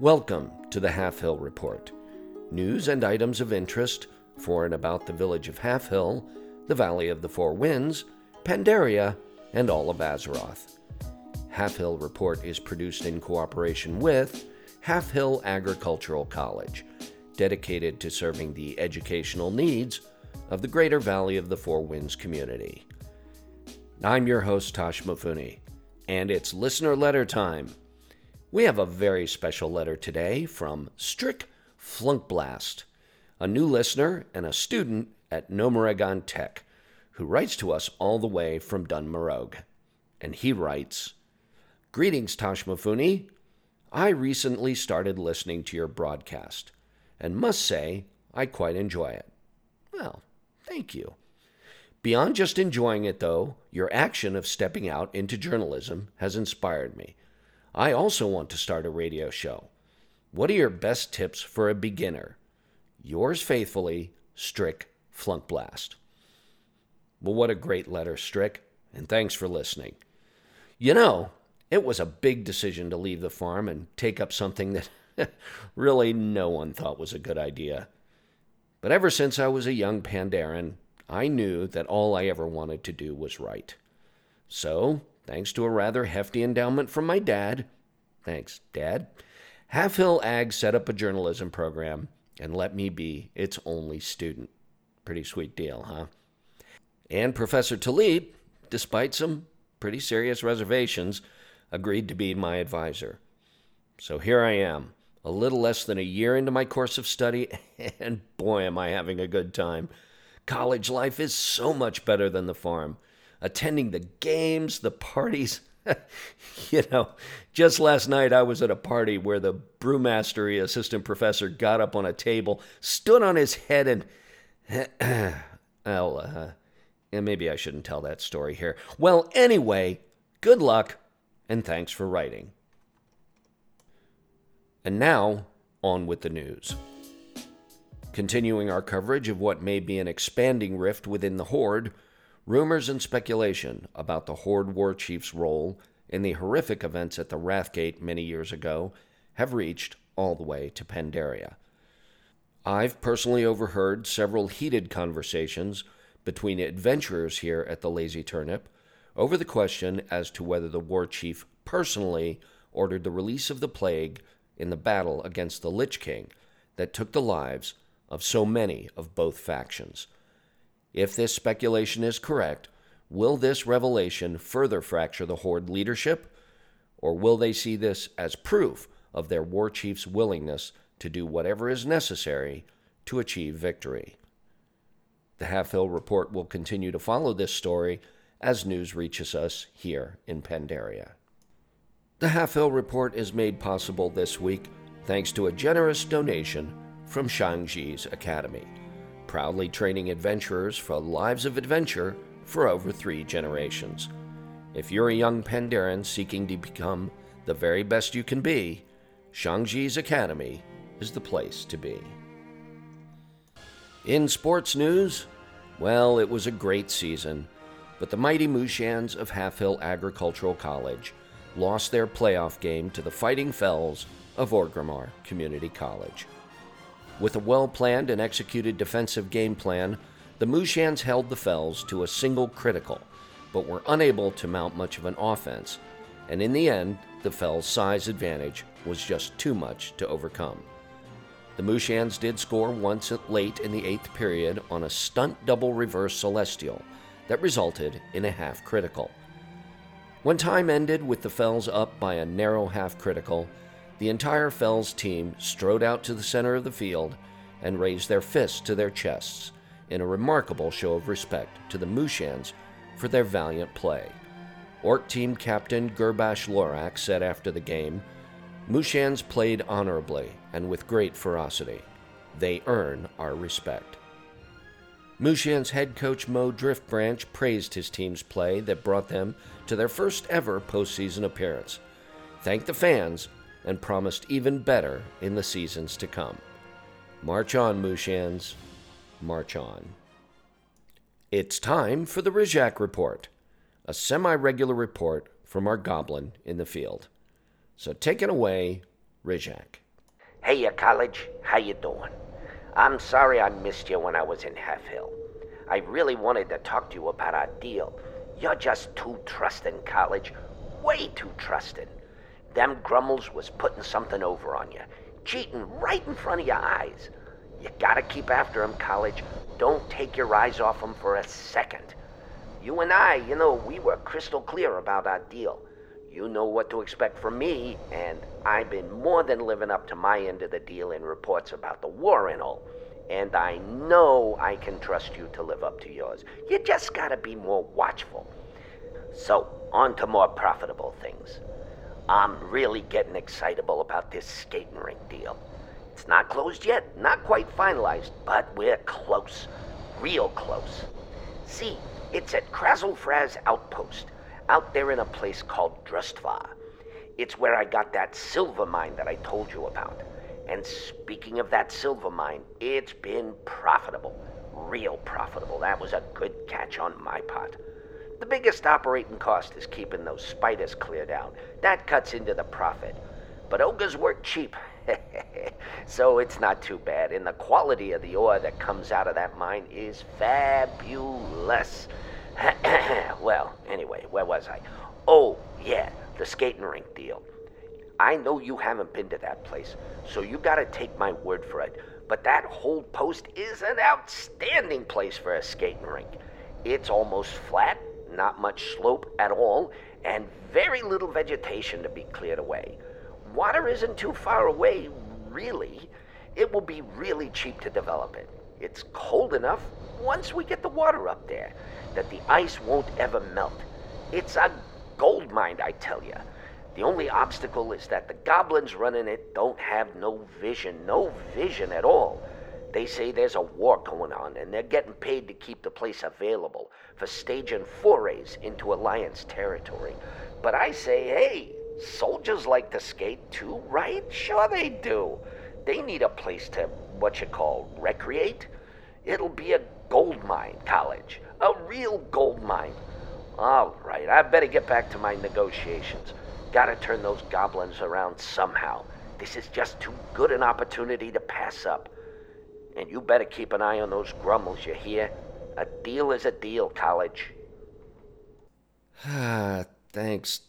Welcome to the Halfhill Report. News and items of interest for and about the village of Halfhill, the Valley of the Four Winds, Pandaria, and all of Azeroth. Halfhill Report is produced in cooperation with Halfhill Agricultural College, dedicated to serving the educational needs of the greater Valley of the Four Winds community. I'm your host, Toshmifune, and it's listener letter time. We have a very special letter today from Strick Flunkblast, a new listener and a student at Gnomeregan Tech, who writes to us all the way from Dun Morogh. And he writes Greetings, Toshmifune. I recently started listening to your broadcast and must say I quite enjoy it. Well, thank you. Beyond just enjoying it, though, your action of stepping out into journalism has inspired me. I also want to start a radio show. What are your best tips for a beginner? Yours faithfully, Strick Flunkblast. Well, what a great letter, Strick, and thanks for listening. You know, it was a big decision to leave the farm and take up something that really no one thought was a good idea. But ever since I was a young Pandaren, I knew that all I ever wanted to do was write. So, thanks to a rather hefty endowment from my dad, thanks, Dad, Halfhill Ag set up a journalism program and let me be its only student. Pretty sweet deal, huh? And Professor Taliep, despite some pretty serious reservations, agreed to be my advisor. So here I am, a little less than a year into my course of study, and boy, am I having a good time. College life is so much better than the farm. Attending the games, the parties. you know, just last night I was at a party where the brewmastery assistant professor got up on a table, stood on his head, and. well, uh, and maybe I shouldn't tell that story here. Well, anyway, good luck, and thanks for writing. And now, on with the news. Continuing our coverage of what may be an expanding rift within the Horde, rumors and speculation about the Horde war chief's role in the horrific events at the Wrathgate many years ago have reached all the way to Pandaria. I've personally overheard several heated conversations between adventurers here at the Lazy Turnip over the question as to whether the war chief personally ordered the release of the plague in the battle against the Lich King that took the lives of so many of both factions. If this speculation is correct, will this revelation further fracture the Horde leadership, or will they see this as proof of their war chief's willingness to do whatever is necessary to achieve victory? The Halfhill Report will continue to follow this story as news reaches us here in Pandaria. The Halfhill Report is made possible this week thanks to a generous donation from Shang Xi's Academy, proudly training adventurers for lives of adventure for over three generations. If you're a young Pandaren seeking to become the very best you can be, Shang Xi's Academy is the place to be. In sports news, well, it was a great season, but the mighty Mushans of Halfhill Agricultural College lost their playoff game to the Fighting Fells of Orgrimmar Community College. With a well planned and executed defensive game plan, the Mushans held the Fells to a single critical, but were unable to mount much of an offense, and in the end, the Fells' size advantage was just too much to overcome. The Mushans did score once late in the eighth period on a stunt double reverse celestial that resulted in a half critical. When time ended with the Fells up by a narrow half critical, the entire Fells team strode out to the center of the field and raised their fists to their chests in a remarkable show of respect to the Mushans for their valiant play. Orc team captain Gerbash Lorak said after the game, Mushans played honorably and with great ferocity. They earn our respect. Mushans head coach Mo Driftbranch praised his team's play that brought them to their first ever postseason appearance, thanked the fans, and promised even better in the seasons to come. March on, Mushans. March on. It's time for the Rizhak Report, a semi regular report from our goblin in the field. So take it away, Rizhak. Hey, college, how you doing? I'm sorry I missed you when I was in Halfhill. I really wanted to talk to you about our deal. You're just too trusting, college. Way too trusting. Them Grummles was putting something over on you, cheating right in front of your eyes. You gotta keep after 'em, college. Don't take your eyes off 'em for a second. You and I, you know, we were crystal clear about our deal. You know what to expect from me, and I've been more than living up to my end of the deal in reports about the war and all. And I know I can trust you to live up to yours. You just gotta be more watchful. So, on to more profitable things. I'm really getting excitable about this skating rink deal. It's not closed yet, not quite finalized, but we're close. Real close. See, it's at Krazzlefrazz Outpost, out there in a place called Drustvar. It's where I got that silver mine that I told you about. And speaking of that silver mine, it's been profitable. Real profitable. That was a good catch on my part. The biggest operating cost is keeping those spiders cleared out. That cuts into the profit. But ogres work cheap, so it's not too bad. And the quality of the ore that comes out of that mine is fabulous. well, anyway, where was I? Oh, yeah, the skating rink deal. I know you haven't been to that place, so you gotta take my word for it. But that whole post is an outstanding place for a skating rink. It's almost flat, not much slope at all, and very little vegetation to be cleared away. Water isn't too far away, really. It will be really cheap to develop it. It's cold enough, once we get the water up there, that the ice won't ever melt. It's a gold mine, I tell you. The only obstacle is that the goblins running it don't have no vision, no vision at all. They say there's a war going on, and they're getting paid to keep the place available for staging forays into Alliance territory. But I say, hey, Soldiers like to skate too, right? Sure they do. They need a place to, what you call, recreate. It'll be a gold mine college. A real gold mine. All right, I better get back to my negotiations. Gotta turn those goblins around somehow. This is just too good an opportunity to pass up. And you better keep an eye on those grummles, you hear? A deal is a deal, college. Ah, thanks,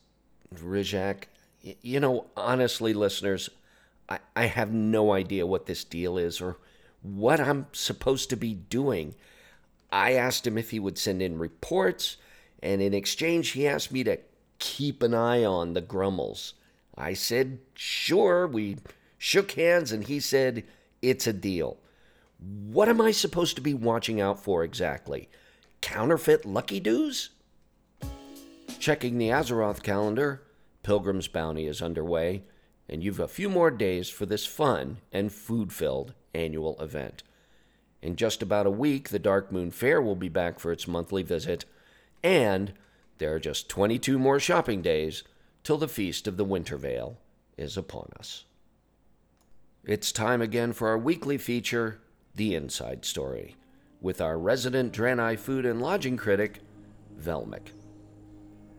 Rizhak. You know, honestly, listeners, I, I have no idea what this deal is or what I'm supposed to be doing. I asked him if he would send in reports, and in exchange, he asked me to keep an eye on the Grummles. I said, sure. We shook hands, and he said, it's a deal. What am I supposed to be watching out for exactly? Counterfeit Lucky Doos? Checking the Azeroth calendar, Pilgrim's Bounty is underway, and you've a few more days for this fun and food filled annual event. In just about a week, the Darkmoon Faire will be back for its monthly visit, and there are just 22 more shopping days till the Feast of the Winter Veil is upon us. It's time again for our weekly feature, The Inside Story, with our resident Draenei food and lodging critic, Velmic.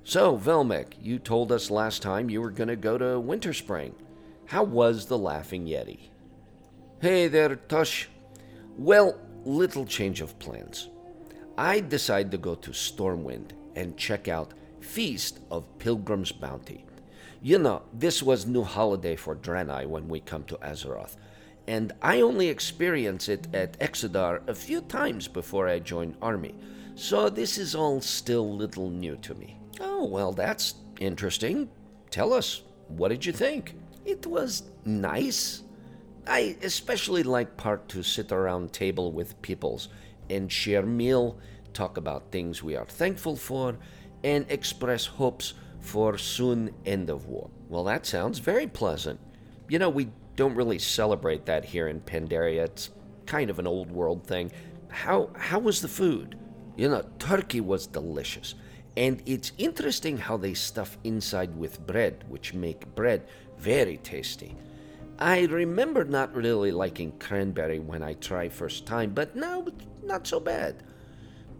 So, Velmic, you told us last time you were going to go to Winterspring. How was the Laughing Yeti? Hey there, Tush. Well, little change of plans. I decided to go to Stormwind and check out Feast of Pilgrim's Bounty. You know, this was new holiday for Draenei when we come to Azeroth, and I only experienced it at Exodar a few times before I joined army, so this is all still little new to me. Oh, well, that's interesting. Tell us, what did you think? It was nice. I especially like part to sit around table with peoples and share meal, talk about things we are thankful for, and express hopes for soon end of war. Well, that sounds very pleasant. You know, we don't really celebrate that here in Pandaria. It's kind of an old world thing. How how was the food? You know, turkey was delicious. And it's interesting how they stuff inside with bread, which make bread very tasty. I remember not really liking cranberry when I tried first time, but now not so bad.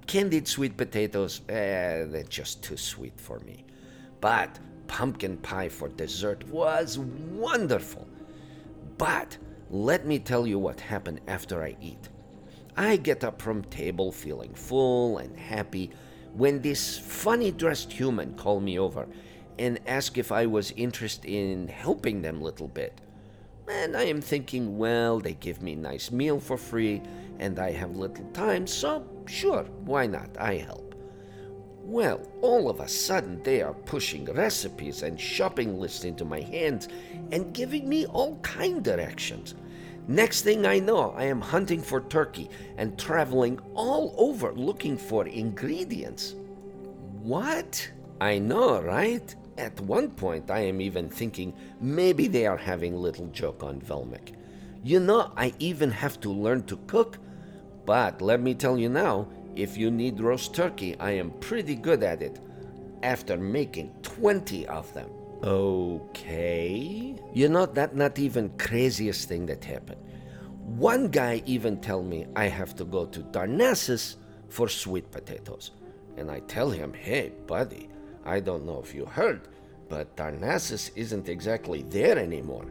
Candied sweet potatoes, eh, they're just too sweet for me. But pumpkin pie for dessert was wonderful. But let me tell you what happened after I eat. I get up from table feeling full and happy when this funny dressed human called me over and asked if I was interested in helping them a little bit. And I am thinking, well, they give me nice meal for free and I have little time, so sure, why not? I help. Well, all of a sudden they are pushing recipes and shopping lists into my hands and giving me all kind directions. Next thing I know, I am hunting for turkey and traveling all over looking for ingredients. What? I know, right? At one point, I am even thinking maybe they are having little joke on Velmic. You know, I even have to learn to cook. But let me tell you now, if you need roast turkey, I am pretty good at it. After making 20 of them. Okay. You know, that not even craziest thing that happened. One guy even tell me I have to go to Darnassus for sweet potatoes. And I tell him, hey, buddy, I don't know if you heard, but Darnassus isn't exactly there anymore.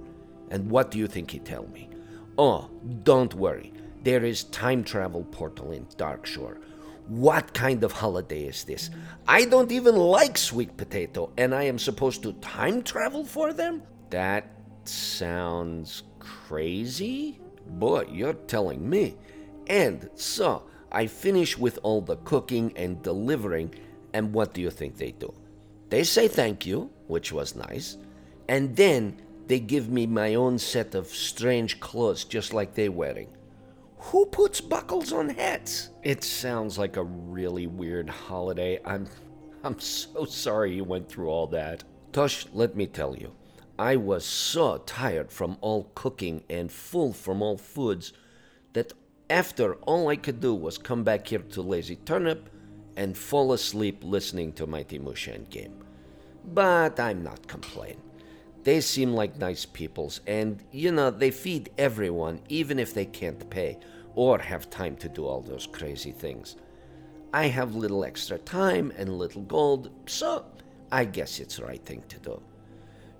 And what do you think he tell me? Oh, don't worry. There is time travel portal in Darkshore. What kind of holiday is this? I don't even like sweet potato, and I am supposed to time travel for them? That sounds crazy? Boy, you're telling me. And so, I finish with all the cooking and delivering, and what do you think they do? They say thank you, which was nice, and then they give me my own set of strange clothes just like they're wearing. Who puts buckles on hats? It sounds like a really weird holiday. I'm I'm so sorry you went through all that. Tosh, let me tell you. I was so tired from all cooking and full from all foods that after all I could do was come back here to Lazy Turnip and fall asleep listening to Mighty Moose game. But I'm not complaining. They seem like nice peoples, and you know, they feed everyone even if they can't pay or have time to do all those crazy things. I have little extra time and little gold, so I guess it's the right thing to do.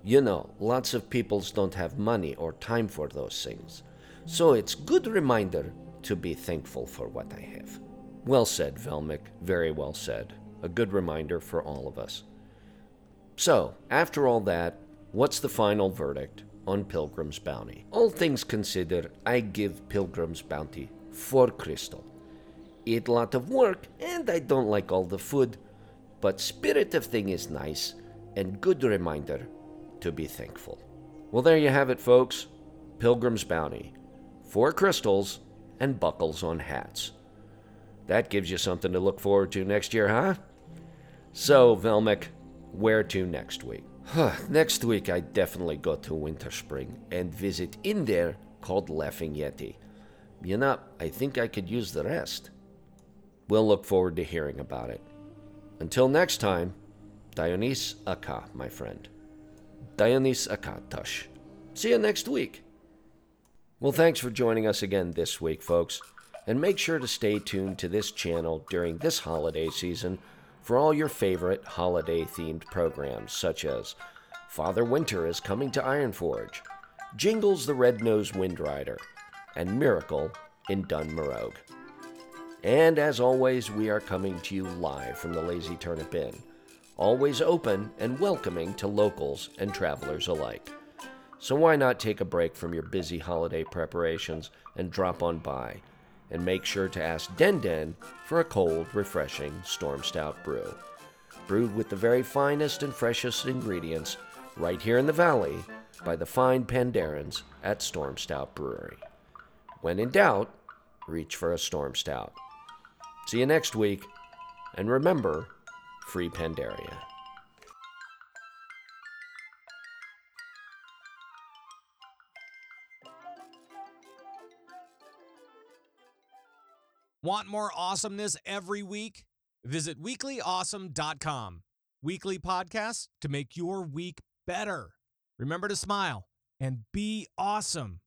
You know, lots of peoples don't have money or time for those things, so it's good reminder to be thankful for what I have. Well said, Velmic. Very well said. A good reminder for all of us. So, after all that, what's the final verdict on Pilgrim's Bounty? All things considered, I give Pilgrim's Bounty four crystal. Eat a lot of work, and I don't like all the food, but spirit of thing is nice, and good reminder to be thankful. Well, there you have it, folks. Pilgrim's Bounty. Four crystals and buckles on hats. That gives you something to look forward to next year, huh? So, Velmic, where to next week? Next week, I definitely go to Winterspring and visit in there called Laughing Yeti. You know, I think I could use the rest. We'll look forward to hearing about it. Until next time, Dioniss aca, my friend. Dionys Akatash. See you next week. Well, thanks for joining us again this week, folks. And make sure to stay tuned to this channel during this holiday season for all your favorite holiday themed programs, such as Father Winter is Coming to Ironforge, Jingles the Red-Nosed Windrider, and Miracle in Dun Morogh. And as always, we are coming to you live from the Lazy Turnip Inn, always open and welcoming to locals and travelers alike. So why not take a break from your busy holiday preparations and drop on by? And make sure to ask Den Den for a cold, refreshing Stormstout brew. Brewed with the very finest and freshest ingredients right here in the valley by the fine Pandarans at Stormstout Brewery. When in doubt, reach for a Stormstout. See you next week, and remember, free Pandaria. Want more awesomeness every week? Visit weeklyawesome.com. Weekly podcasts to make your week better. Remember to smile and be awesome.